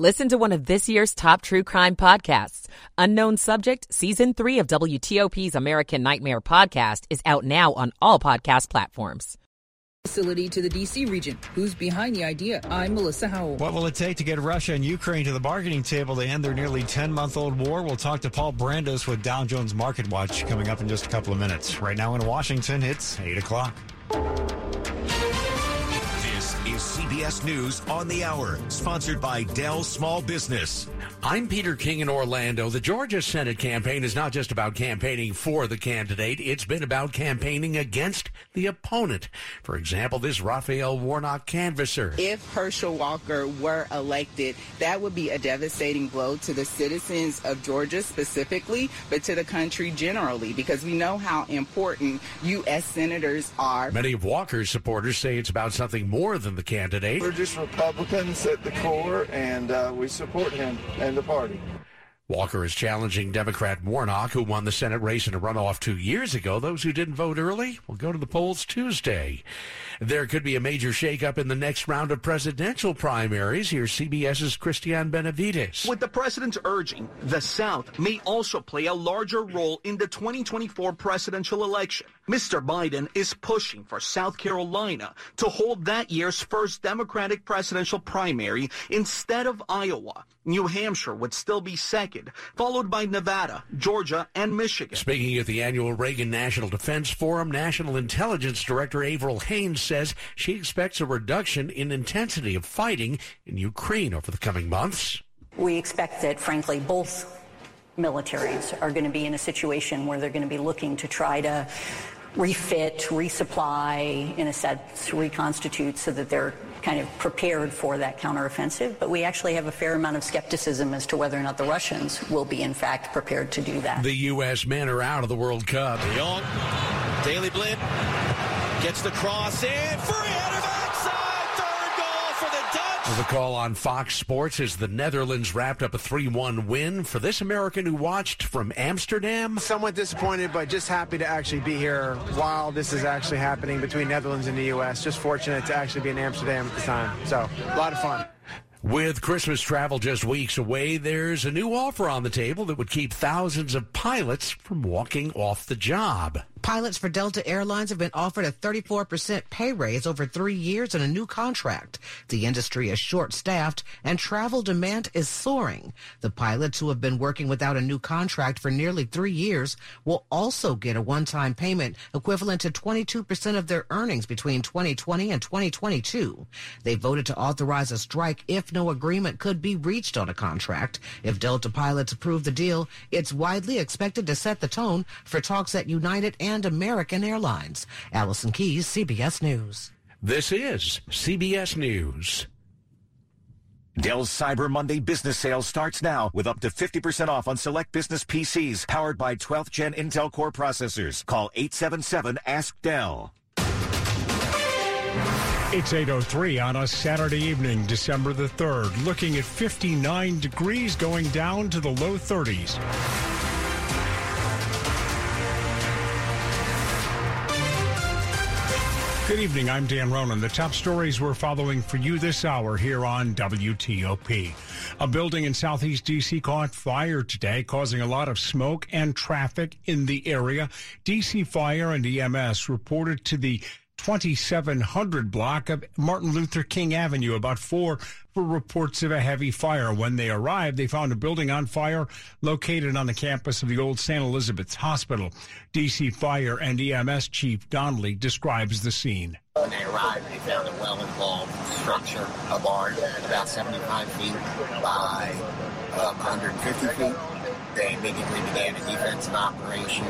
Listen to one of this year's top true crime podcasts. Unknown Subject, Season 3 of WTOP's American Nightmare podcast is out now on all podcast platforms. Facility to the D.C. region. Who's behind the idea? I'm Melissa Howell. What will it take to get Russia and Ukraine to the bargaining table to end their nearly 10 month old war? We'll talk to Paul Brandus with Dow Jones Market Watch coming up in just a couple of minutes. Right now in Washington, it's 8 o'clock. CBS News on the Hour, sponsored by Dell Small Business. I'm Peter King in Orlando. The Georgia Senate campaign is not just about campaigning for the candidate, it's been about campaigning against the opponent. For example, this Raphael Warnock canvasser. If Herschel Walker were elected, that would be a devastating blow to the citizens of Georgia specifically, but to the country generally, because we know how important U.S. senators are. Many of Walker's supporters say it's about something more than the candidate. We're just Republicans at the core, and uh, we support him and the party. Walker is challenging Democrat Warnock, who won the Senate race in a runoff two years ago. Those who didn't vote early will go to the polls Tuesday. There could be a major shakeup in the next round of presidential primaries. Here's CBS's Christian Benavides. With the president's urging, the South may also play a larger role in the 2024 presidential election. Mr. Biden is pushing for South Carolina to hold that year's first Democratic presidential primary instead of Iowa. New Hampshire would still be second, followed by Nevada, Georgia, and Michigan. Speaking at the annual Reagan National Defense Forum, National Intelligence Director Avril Haines says she expects a reduction in intensity of fighting in Ukraine over the coming months. We expect that, frankly, both militaries are going to be in a situation where they're going to be looking to try to refit, resupply, in a sense, reconstitute so that they're kind of prepared for that counteroffensive. But we actually have a fair amount of skepticism as to whether or not the Russians will be, in fact, prepared to do that. The U.S. men are out of the World Cup. Young, Daley Blind gets the cross in. Free header backside. Third goal for the Dutch. The call on Fox Sports is the Netherlands wrapped up a 3-1 win for this American who watched from Amsterdam. Somewhat disappointed, but just happy to actually be here while this is actually happening between Netherlands and the U.S. Just fortunate to actually be in Amsterdam at the time. So, a lot of fun. With Christmas travel just weeks away, there's a new offer on the table that would keep thousands of pilots from walking off the job. Pilots for Delta Airlines have been offered a 34% pay raise over three years and a new contract. The industry is short staffed and travel demand is soaring. The pilots who have been working without a new contract for nearly three years will also get a one time payment equivalent to 22% of their earnings between 2020 and 2022. They voted to authorize a strike if no agreement could be reached on a contract. If Delta pilots approve the deal, it's widely expected to set the tone for talks at United and and American Airlines. Allison Keys, CBS News. This is CBS News. Dell's Cyber Monday business sale starts now with up to 50% off on select business PCs powered by 12th gen Intel Core processors. Call 877 Ask Dell. It's 803 on a Saturday evening, December the 3rd, looking at 59 degrees going down to the low 30s. Good evening. I'm Dan Ronan. The top stories we're following for you this hour here on WTOP. A building in southeast D.C. caught fire today, causing a lot of smoke and traffic in the area. D.C. Fire and EMS reported to the 2700 block of Martin Luther King Avenue, about four for reports of a heavy fire. When they arrived, they found a building on fire located on the campus of the old St. Elizabeth's Hospital. DC Fire and EMS Chief Donnelly describes the scene. When they arrived, they found a well-involved structure, a barn about 75 feet by um, 150 feet. They immediately began a defensive operation.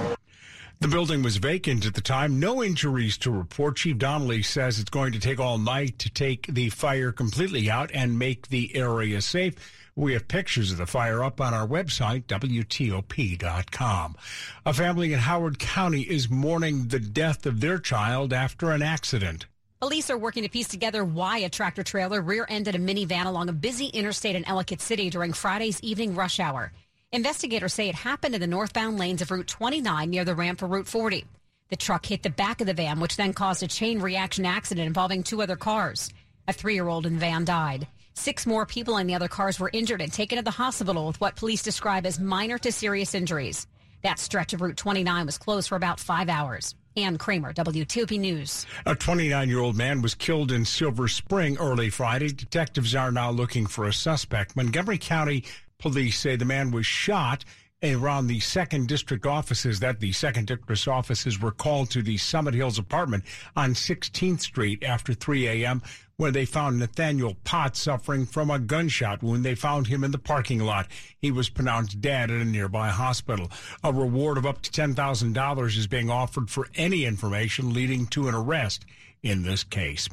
The building was vacant at the time. No injuries to report. Chief Donnelly says it's going to take all night to take the fire completely out and make the area safe. We have pictures of the fire up on our website, WTOP.com. A family in Howard County is mourning the death of their child after an accident. Police are working to piece together why a tractor trailer rear ended a minivan along a busy interstate in Ellicott City during Friday's evening rush hour. Investigators say it happened in the northbound lanes of Route 29 near the ramp for Route 40. The truck hit the back of the van, which then caused a chain reaction accident involving two other cars. A three year old in the van died. Six more people in the other cars were injured and taken to the hospital with what police describe as minor to serious injuries. That stretch of Route 29 was closed for about five hours. Ann Kramer, WTOP News. A 29 year old man was killed in Silver Spring early Friday. Detectives are now looking for a suspect. Montgomery County police say the man was shot around the second district offices that the second district offices were called to the Summit Hills apartment on 16th Street after 3 a.m. where they found Nathaniel Potts suffering from a gunshot wound. They found him in the parking lot. He was pronounced dead at a nearby hospital. A reward of up to $10,000 is being offered for any information leading to an arrest in this case.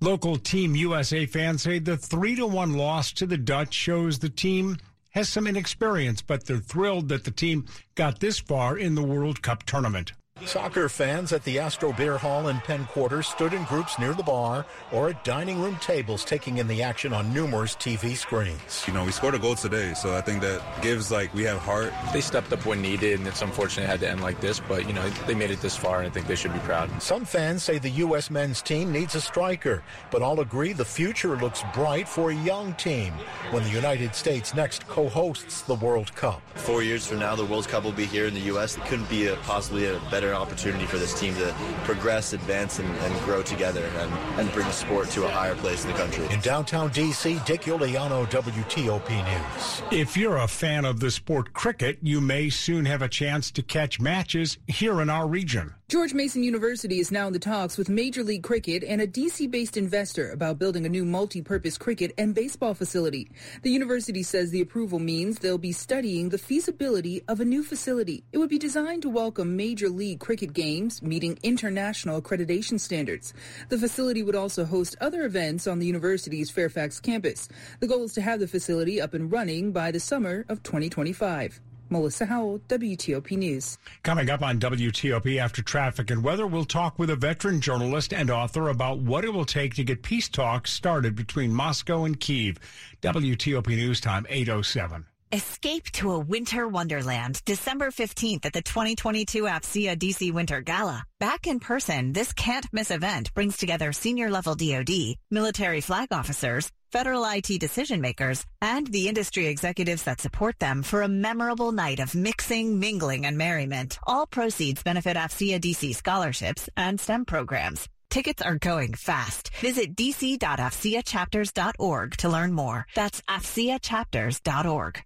Local Team USA fans say the 3 to 1 loss to the Dutch shows the team has some inexperience, but they're thrilled that the team got this far in the World Cup tournament. Soccer fans at the Astro Beer Hall in Penn Quarter stood in groups near the bar or at dining room tables taking in the action on numerous TV screens. You know, we scored a goal today, so I think that gives like we have heart. They stepped up when needed, and it's unfortunate it had to end like this, but you know, they made it this far, and I think they should be proud. Some fans say the U.S. men's team needs a striker, but all agree the future looks bright for a young team when the United States next co-hosts the World Cup. Four years from now, the World Cup will be here in the U.S. It couldn't be a, possibly a better opportunity for this team to progress, advance, and, and grow together and, and bring the sport to a higher place in the country. In downtown D.C., Dick Uliano, WTOP News. If you're a fan of the sport cricket, you may soon have a chance to catch matches here in our region. George Mason University is now in the talks with Major League Cricket and a DC based investor about building a new multi purpose cricket and baseball facility. The university says the approval means they'll be studying the feasibility of a new facility. It would be designed to welcome Major League Cricket games, meeting international accreditation standards. The facility would also host other events on the university's Fairfax campus. The goal is to have the facility up and running by the summer of 2025. Melissa Howell, WTOP News. Coming up on WTOP after traffic and weather, we'll talk with a veteran journalist and author about what it will take to get peace talks started between Moscow and Kiev. WTOP News Time 807. Escape to a winter wonderland December 15th at the 2022 AFCEA DC Winter Gala. Back in person, this can't miss event brings together senior level DoD, military flag officers, federal IT decision makers, and the industry executives that support them for a memorable night of mixing, mingling, and merriment. All proceeds benefit AFCEA DC scholarships and STEM programs. Tickets are going fast. Visit dc.afceachapters.org to learn more. That's afceachapters.org.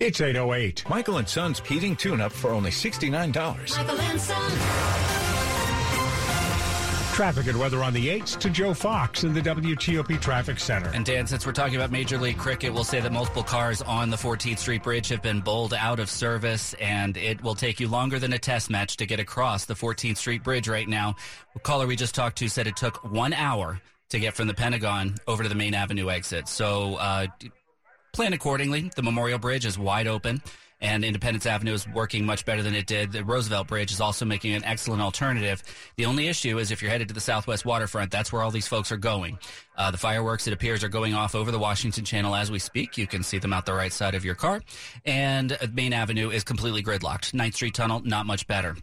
It's 808. Michael and Son's heating tune-up for only $69. Michael and Son. Traffic and weather on the 8s to Joe Fox in the WTOP Traffic Center. And Dan, since we're talking about Major League Cricket, we'll say that multiple cars on the 14th Street Bridge have been bowled out of service, and it will take you longer than a test match to get across the 14th Street Bridge right now. A caller we just talked to said it took one hour to get from the Pentagon over to the main avenue exit. So, uh, plan accordingly. The Memorial Bridge is wide open, and Independence Avenue is working much better than it did. The Roosevelt Bridge is also making an excellent alternative. The only issue is if you're headed to the Southwest waterfront, that's where all these folks are going. Uh, the fireworks, it appears, are going off over the Washington Channel as we speak. You can see them out the right side of your car. And Main Avenue is completely gridlocked. 9th Street Tunnel, not much better.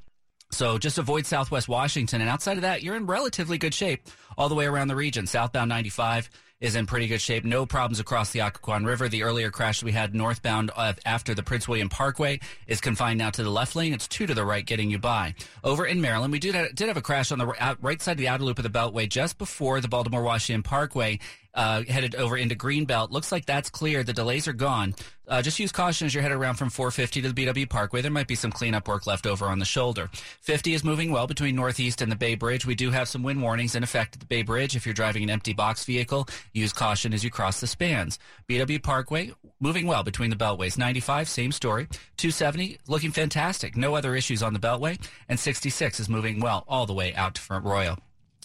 So just avoid Southwest Washington. And outside of that, you're in relatively good shape all the way around the region. Southbound 95 is in pretty good shape. No problems across the Occoquan River. The earlier crash we had northbound after the Prince William Parkway is confined now to the left lane. It's two to the right, getting you by. Over in Maryland, we did did have a crash on the right side of the outer loop of the Beltway just before the Baltimore Washington Parkway uh, headed over into Greenbelt. Looks like that's clear. The delays are gone. Uh, just use caution as you're headed around from 450 to the BW Parkway. There might be some cleanup work left over on the shoulder. 50 is moving well between Northeast and the Bay Bridge. We do have some wind warnings in effect at the Bay Bridge. If you're driving an empty box vehicle, use caution as you cross the spans. BW Parkway moving well between the beltways. 95, same story. 270 looking fantastic. No other issues on the beltway. And 66 is moving well all the way out to Front Royal.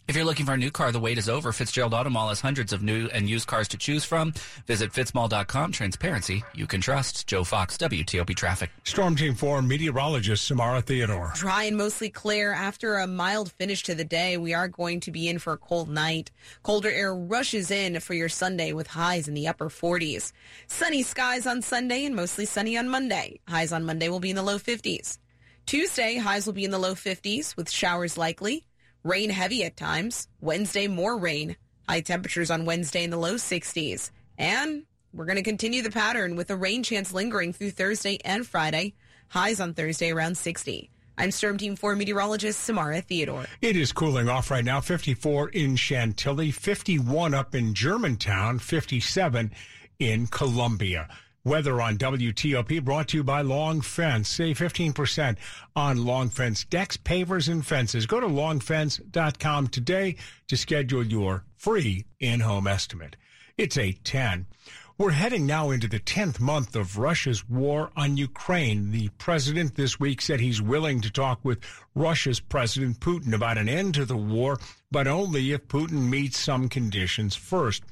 If you're looking for a new car, the wait is over. Fitzgerald Auto Mall has hundreds of new and used cars to choose from. Visit fitzmall.com. Transparency you can trust. Joe Fox, WTOP Traffic. Storm Team 4 meteorologist Samara Theodore. Dry and mostly clear. After a mild finish to the day, we are going to be in for a cold night. Colder air rushes in for your Sunday with highs in the upper 40s. Sunny skies on Sunday and mostly sunny on Monday. Highs on Monday will be in the low 50s. Tuesday, highs will be in the low 50s with showers likely. Rain heavy at times. Wednesday, more rain. High temperatures on Wednesday in the low 60s. And we're going to continue the pattern with a rain chance lingering through Thursday and Friday. Highs on Thursday around 60. I'm Storm Team 4 meteorologist Samara Theodore. It is cooling off right now 54 in Chantilly, 51 up in Germantown, 57 in Columbia. Weather on WTOP brought to you by Long Fence. Save 15% on Long Fence decks, pavers, and fences. Go to longfence.com today to schedule your free in-home estimate. It's 810. We're heading now into the 10th month of Russia's war on Ukraine. The president this week said he's willing to talk with Russia's President Putin about an end to the war, but only if Putin meets some conditions first.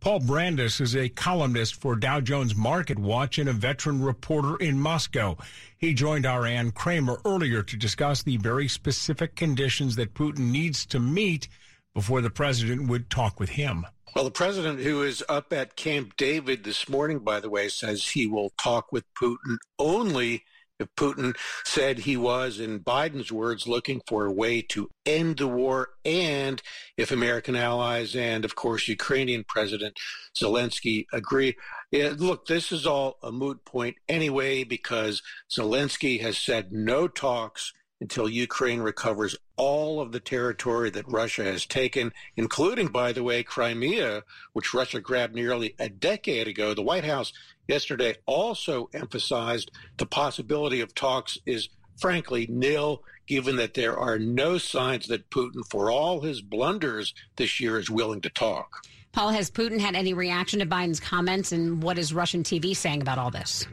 Paul Brandus is a columnist for Dow Jones Market Watch and a veteran reporter in Moscow. He joined our Ann Kramer earlier to discuss the very specific conditions that Putin needs to meet before the president would talk with him. Well, the president, who is up at Camp David this morning, by the way, says he will talk with Putin only if Putin said he was, in Biden's words, looking for a way to end the war, and if American allies and, of course, Ukrainian President Zelensky agree. Look, this is all a moot point anyway because Zelensky has said no talks until Ukraine recovers all of the territory that Russia has taken, including, by the way, Crimea, which Russia grabbed nearly a decade ago. The White House yesterday also emphasized the possibility of talks is frankly nil, given that there are no signs that Putin, for all his blunders this year, is willing to talk. Paul, has Putin had any reaction to Biden's comments, and what is Russian TV saying about all this?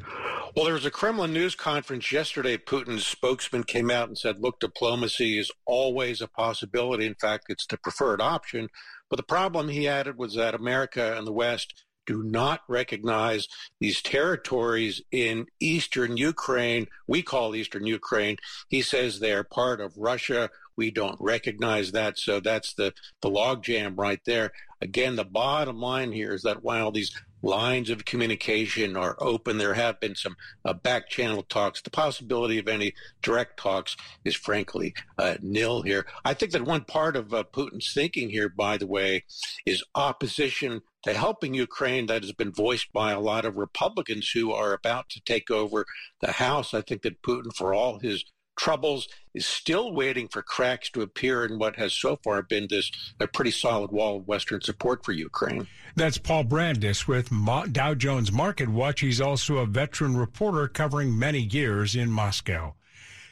Well, there was a Kremlin news conference yesterday. Putin's spokesman came out and said, look, diplomacy is always a possibility. In fact, it's the preferred option. But the problem, he added, was that America and the West do not recognize these territories in eastern Ukraine. We call eastern Ukraine. He says they are part of Russia. We don't recognize that. So that's the, the logjam right there. Again, the bottom line here is that while these lines of communication are open. There have been some uh, back channel talks. The possibility of any direct talks is frankly uh, nil here. I think that one part of uh, Putin's thinking here, by the way, is opposition to helping Ukraine that has been voiced by a lot of Republicans who are about to take over the House. I think that Putin, for all his troubles is still waiting for cracks to appear in what has so far been this a pretty solid wall of Western support for Ukraine. That's Paul Brandus with Dow Jones Market Watch. He's also a veteran reporter covering many years in Moscow.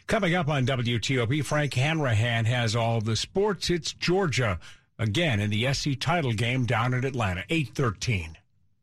Coming up on WTOP, Frank Hanrahan has all the sports. It's Georgia again in the SEC title game down at Atlanta, 813.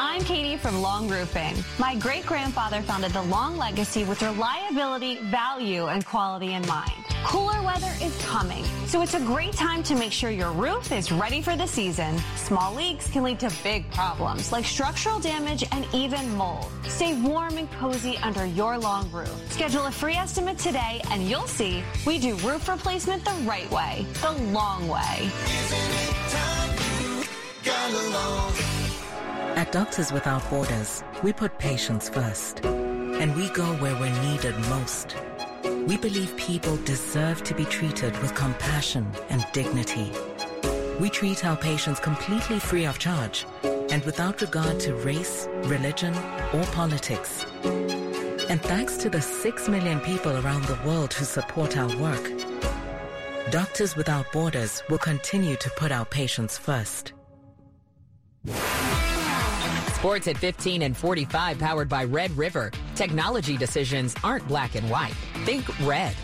I'm Katie from Long Roofing. My great grandfather founded the Long legacy with reliability, value, and quality in mind. Cooler weather is coming, so it's a great time to make sure your roof is ready for the season. Small leaks can lead to big problems like structural damage and even mold. Stay warm and cozy under your long roof. Schedule a free estimate today and you'll see we do roof replacement the right way, the long way. At Doctors Without Borders, we put patients first, and we go where we're needed most. We believe people deserve to be treated with compassion and dignity. We treat our patients completely free of charge and without regard to race, religion, or politics. And thanks to the 6 million people around the world who support our work, Doctors Without Borders will continue to put our patients first. Sports at 15 and 45 powered by Red River. Technology decisions aren't black and white. Think red.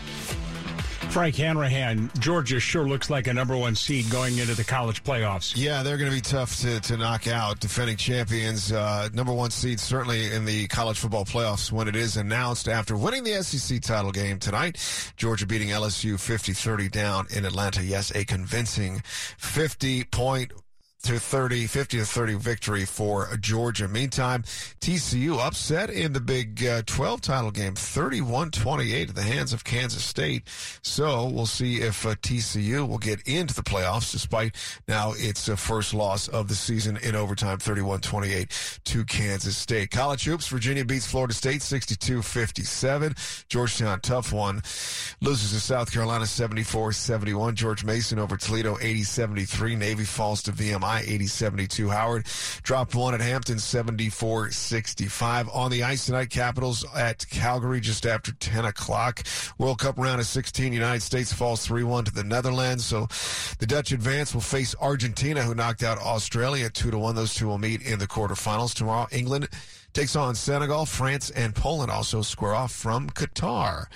Frank Hanrahan, Georgia sure looks like a number one seed going into the college playoffs. Yeah, they're going to be tough to, to knock out. Defending champions, uh, number one seed certainly in the college football playoffs when it is announced after winning the SEC title game tonight. Georgia beating LSU 50 30 down in Atlanta. Yes, a convincing 50 point to 30, 50 to 30 victory for Georgia. Meantime, TCU upset in the Big uh, 12 title game, 31-28 at the hands of Kansas State. So we'll see if uh, TCU will get into the playoffs despite now its uh, first loss of the season in overtime, 31-28 to Kansas State. College hoops, Virginia beats Florida State 62-57. Georgetown, tough one, loses to South Carolina 74-71. George Mason over Toledo 80-73. Navy falls to VMI 80-72. Howard dropped one at Hampton 74-65. On the ice tonight, Capitals at Calgary just after 10 o'clock. World Cup round of 16. United States falls 3-1 to the Netherlands. So the Dutch advance will face Argentina, who knocked out Australia 2-1. Those two will meet in the quarterfinals tomorrow. England takes on Senegal. France and Poland also square off from Qatar.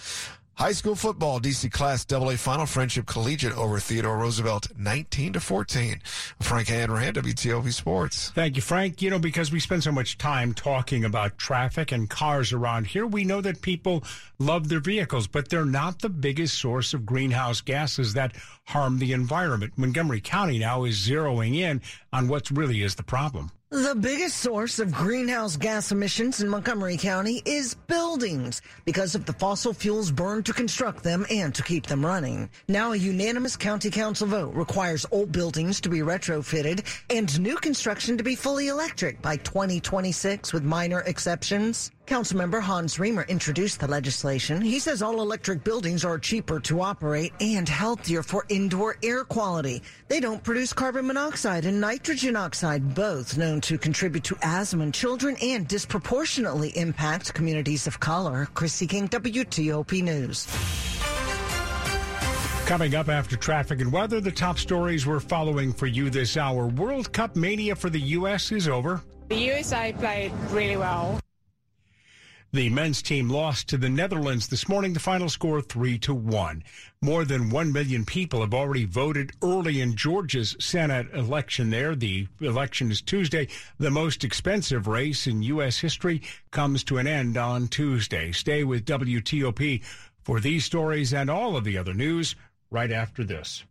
High school football, DC Class AA final, Friendship Collegiate over Theodore Roosevelt, 19 to 14. Frank Hanrahan, WTOP Sports. Thank you, Frank. You know, because we spend so much time talking about traffic and cars around here, we know that people love their vehicles, but they're not the biggest source of greenhouse gases that harm the environment. Montgomery County now is zeroing in on what really is the problem. The biggest source of greenhouse gas emissions in Montgomery County is buildings because of the fossil fuels burned to construct them and to keep them running. Now a unanimous county council vote requires old buildings to be retrofitted and new construction to be fully electric by 2026 with minor exceptions. Councilmember Hans Riemer introduced the legislation. He says all electric buildings are cheaper to operate and healthier for indoor air quality. They don't produce carbon monoxide and nitrogen oxide, both known to contribute to asthma in children and disproportionately impact communities of color. Chrissy King, WTOP News. Coming up after traffic and weather, the top stories we're following for you this hour. World Cup mania for the U.S. is over. The USA played really well. The men's team lost to the Netherlands this morning. The final score three to one. More than one million people have already voted early in Georgia's Senate election. There, the election is Tuesday. The most expensive race in U.S. history comes to an end on Tuesday. Stay with WTOP for these stories and all of the other news right after this.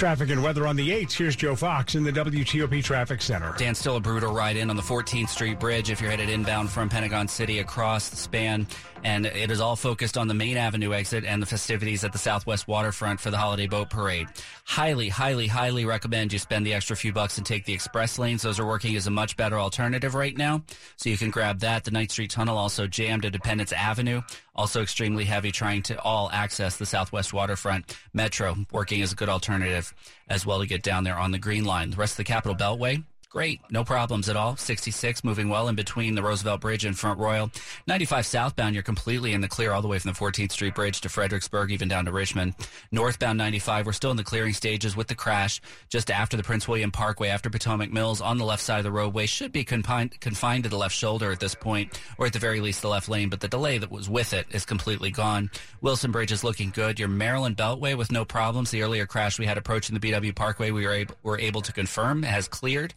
Traffic and weather on the 8th. Here's Joe Fox in the WTOP Traffic Center. Dan, still a brutal ride in on the 14th Street Bridge if you're headed inbound from Pentagon City across the span. And it is all focused on the main avenue exit and the festivities at the Southwest Waterfront for the Holiday Boat Parade. Highly, highly, highly recommend you spend the extra few bucks and take the express lanes. Those are working as a much better alternative right now. So you can grab that. The Ninth Street Tunnel also jammed at Independence Avenue. Also extremely heavy trying to all access the Southwest Waterfront Metro, working as a good alternative as well to get down there on the Green Line. The rest of the Capital Beltway, Great. No problems at all. 66 moving well in between the Roosevelt Bridge and Front Royal. 95 southbound, you're completely in the clear all the way from the 14th Street Bridge to Fredericksburg, even down to Richmond. Northbound 95, we're still in the clearing stages with the crash just after the Prince William Parkway, after Potomac Mills on the left side of the roadway. Should be confined, confined to the left shoulder at this point, or at the very least the left lane, but the delay that was with it is completely gone. Wilson Bridge is looking good. Your Maryland Beltway with no problems. The earlier crash we had approaching the BW Parkway, we were able, were able to confirm has cleared.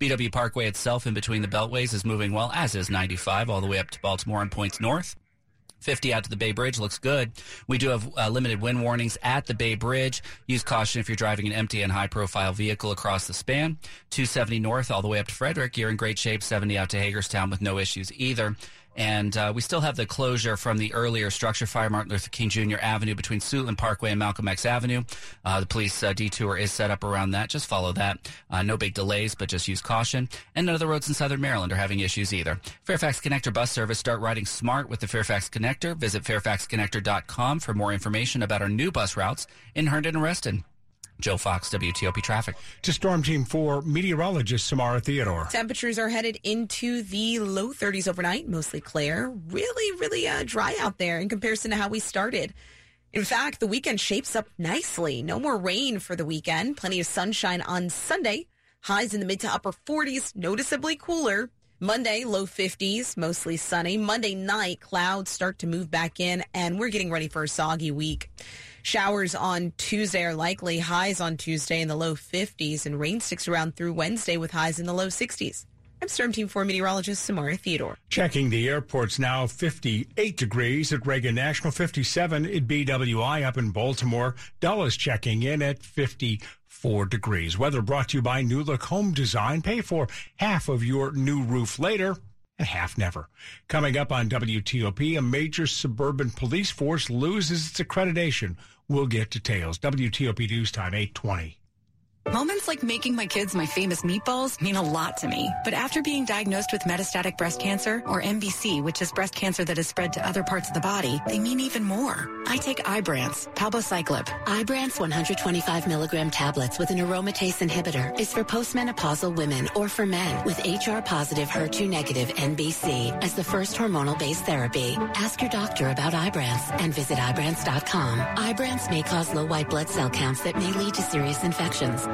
BW Parkway itself in between the beltways is moving well, as is 95 all the way up to Baltimore and points north. 50 out to the Bay Bridge looks good. We do have uh, limited wind warnings at the Bay Bridge. Use caution if you're driving an empty and high profile vehicle across the span. 270 north all the way up to Frederick. You're in great shape. 70 out to Hagerstown with no issues either. And uh, we still have the closure from the earlier structure fire, Martin Luther King Jr. Avenue between Suitland Parkway and Malcolm X Avenue. Uh, the police uh, detour is set up around that. Just follow that. Uh, no big delays, but just use caution. And none of the roads in southern Maryland are having issues either. Fairfax Connector bus service. Start riding smart with the Fairfax Connector. Visit fairfaxconnector.com for more information about our new bus routes in Herndon and Reston. Joe Fox, WTOP Traffic. To Storm Team 4, meteorologist Samara Theodore. Temperatures are headed into the low 30s overnight, mostly clear. Really, really uh, dry out there in comparison to how we started. In fact, the weekend shapes up nicely. No more rain for the weekend. Plenty of sunshine on Sunday. Highs in the mid to upper 40s, noticeably cooler. Monday, low 50s, mostly sunny. Monday night, clouds start to move back in, and we're getting ready for a soggy week. Showers on Tuesday are likely. Highs on Tuesday in the low 50s, and rain sticks around through Wednesday with highs in the low 60s. I'm Storm Team 4 meteorologist Samara Theodore. Checking the airports now 58 degrees at Reagan National, 57 at BWI up in Baltimore. Dulles checking in at 54 degrees. Weather brought to you by New Look Home Design. Pay for half of your new roof later and half never. Coming up on WTOP, a major suburban police force loses its accreditation. We'll get details. WTOP News Time 820. Moments like making my kids my famous meatballs mean a lot to me. But after being diagnosed with metastatic breast cancer, or MBC, which is breast cancer that has spread to other parts of the body, they mean even more. I take Ibrance, palbociclib. Ibrance 125 milligram tablets with an aromatase inhibitor is for postmenopausal women or for men with HR positive HER2 negative MBC as the first hormonal based therapy. Ask your doctor about Ibrance and visit Ibrance.com. Ibrance may cause low white blood cell counts that may lead to serious infections.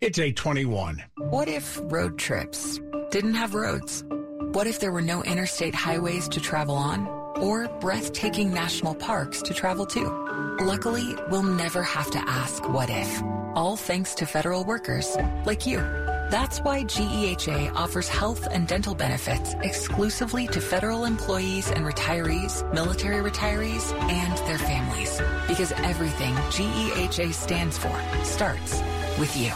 It's 821. What if road trips didn't have roads? What if there were no interstate highways to travel on or breathtaking national parks to travel to? Luckily, we'll never have to ask what if, all thanks to federal workers like you. That's why GEHA offers health and dental benefits exclusively to federal employees and retirees, military retirees, and their families. Because everything GEHA stands for starts with you.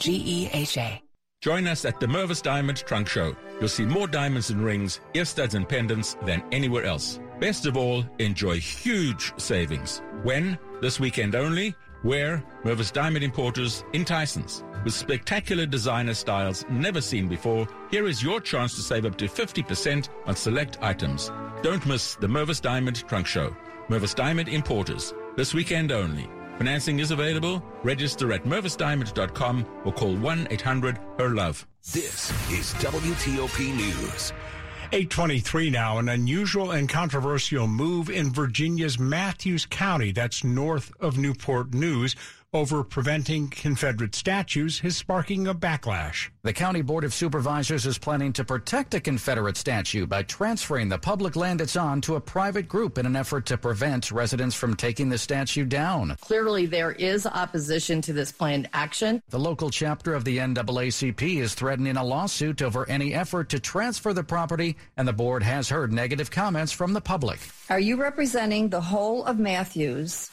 GEHA. Join us at the Mervis Diamond Trunk Show. You'll see more diamonds and rings, ear studs and pendants than anywhere else. Best of all, enjoy huge savings. When? This weekend only. Where? Mervis Diamond Importers in Tysons. With spectacular designer styles never seen before, here is your chance to save up to 50% on select items. Don't miss the Mervis Diamond Trunk Show. Mervis Diamond Importers. This weekend only. Financing is available. Register at mervisdiamond.com or call 1-800-HER-LOVE. This is WTOP News. 823 now, an unusual and controversial move in Virginia's Mathews County, that's north of Newport News, over preventing Confederate statues is sparking a backlash. The County Board of Supervisors is planning to protect a Confederate statue by transferring the public land it's on to a private group in an effort to prevent residents from taking the statue down. Clearly, there is opposition to this planned action. The local chapter of the NAACP is threatening a lawsuit over any effort to transfer the property, and the board has heard negative comments from the public. Are you representing the whole of Mathews?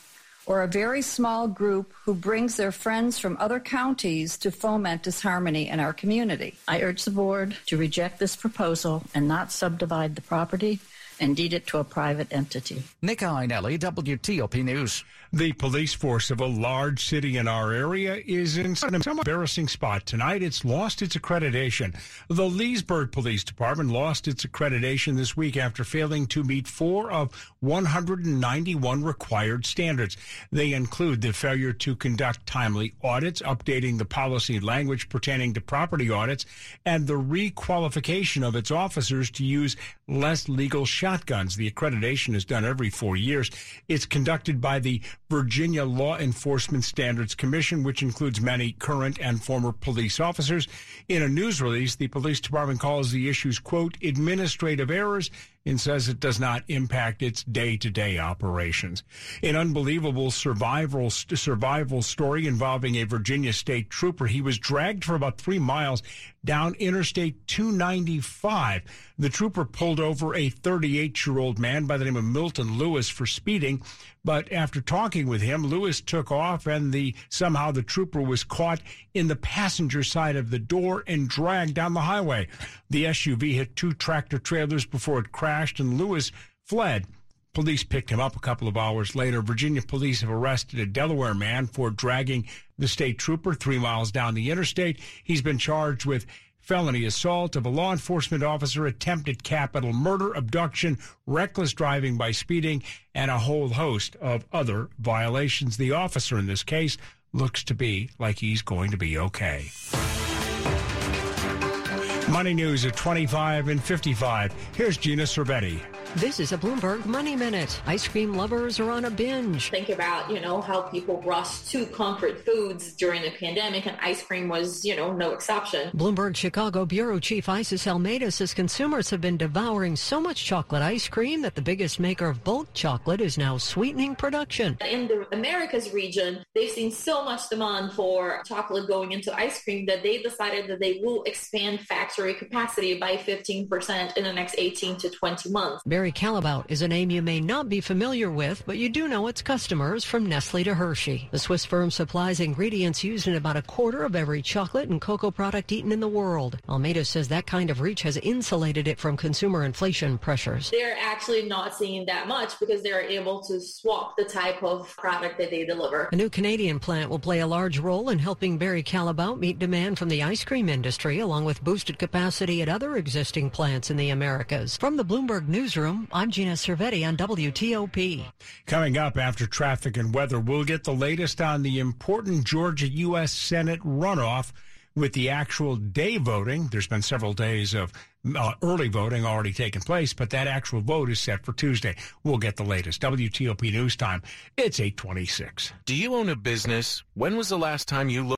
Or a very small group who brings their friends from other counties to foment disharmony in our community. I urge the board to reject this proposal and not subdivide the property and deed it to a private entity. Nick Iannelli, WTOP News. The police force of a large city in our area is in some embarrassing spot tonight. It's lost its accreditation. The Leesburg Police Department lost its accreditation this week after failing to meet four of 191 required standards. They include the failure to conduct timely audits, updating the policy language pertaining to property audits, and the requalification of its officers to use less lethal shotguns. The accreditation is done every four years. It's conducted by the Virginia Law Enforcement Standards Commission, which includes many current and former police officers. In a news release, the police department calls the issues, quote, administrative errors and says it does not impact its day-to-day operations. An unbelievable survival survival story involving a Virginia state trooper. He was dragged for about three miles down Interstate 295. The trooper pulled over a 38-year-old man by the name of Milton Lewis for speeding, but after talking with him, Lewis took off, and the somehow the trooper was caught in the passenger side of the door and dragged down the highway. The SUV hit two tractor trailers before it crashed, and Lewis fled. Police picked him up a couple of hours later. Virginia police have arrested a Delaware man for dragging the state trooper three miles down the interstate. He's been charged with felony assault of a law enforcement officer, attempted capital murder, abduction, reckless driving by speeding, and a whole host of other violations. The officer in this case looks to be like he's going to be okay. Money News at 25 and 55. Here's Gina Cervetti. This is a Bloomberg Money Minute. Ice cream lovers are on a binge. Think about, you know, how people rushed to comfort foods during the pandemic, and ice cream was, you know, no exception. Bloomberg Chicago Bureau Chief Isis Almeida says consumers have been devouring so much chocolate ice cream that the biggest maker of bulk chocolate is now sweetening production. In the Americas region, they've seen so much demand for chocolate going into ice cream that they decided that they will expand factory capacity by 15% in the next 18 to 20 months. Barry Callebaut is a name you may not be familiar with, but you do know its customers from Nestle to Hershey. The Swiss firm supplies ingredients used in about a quarter of every chocolate and cocoa product eaten in the world. Almeida says that kind of reach has insulated it from consumer inflation pressures. They're actually not seeing that much because they're able to swap the type of product that they deliver. A new Canadian plant will play a large role in helping Barry Callebaut meet demand from the ice cream industry, along with boosted capacity at other existing plants in the Americas. From the Bloomberg Newsroom, I'm Gina Cervetti on WTOP. Coming up after traffic and weather, we'll get the latest on the important Georgia U.S. Senate runoff with the actual day voting. There's been several days of uh, early voting already taken place, but that actual vote is set for Tuesday. We'll get the latest. WTOP News Time. It's 826. Do you own a business? When was the last time you looked?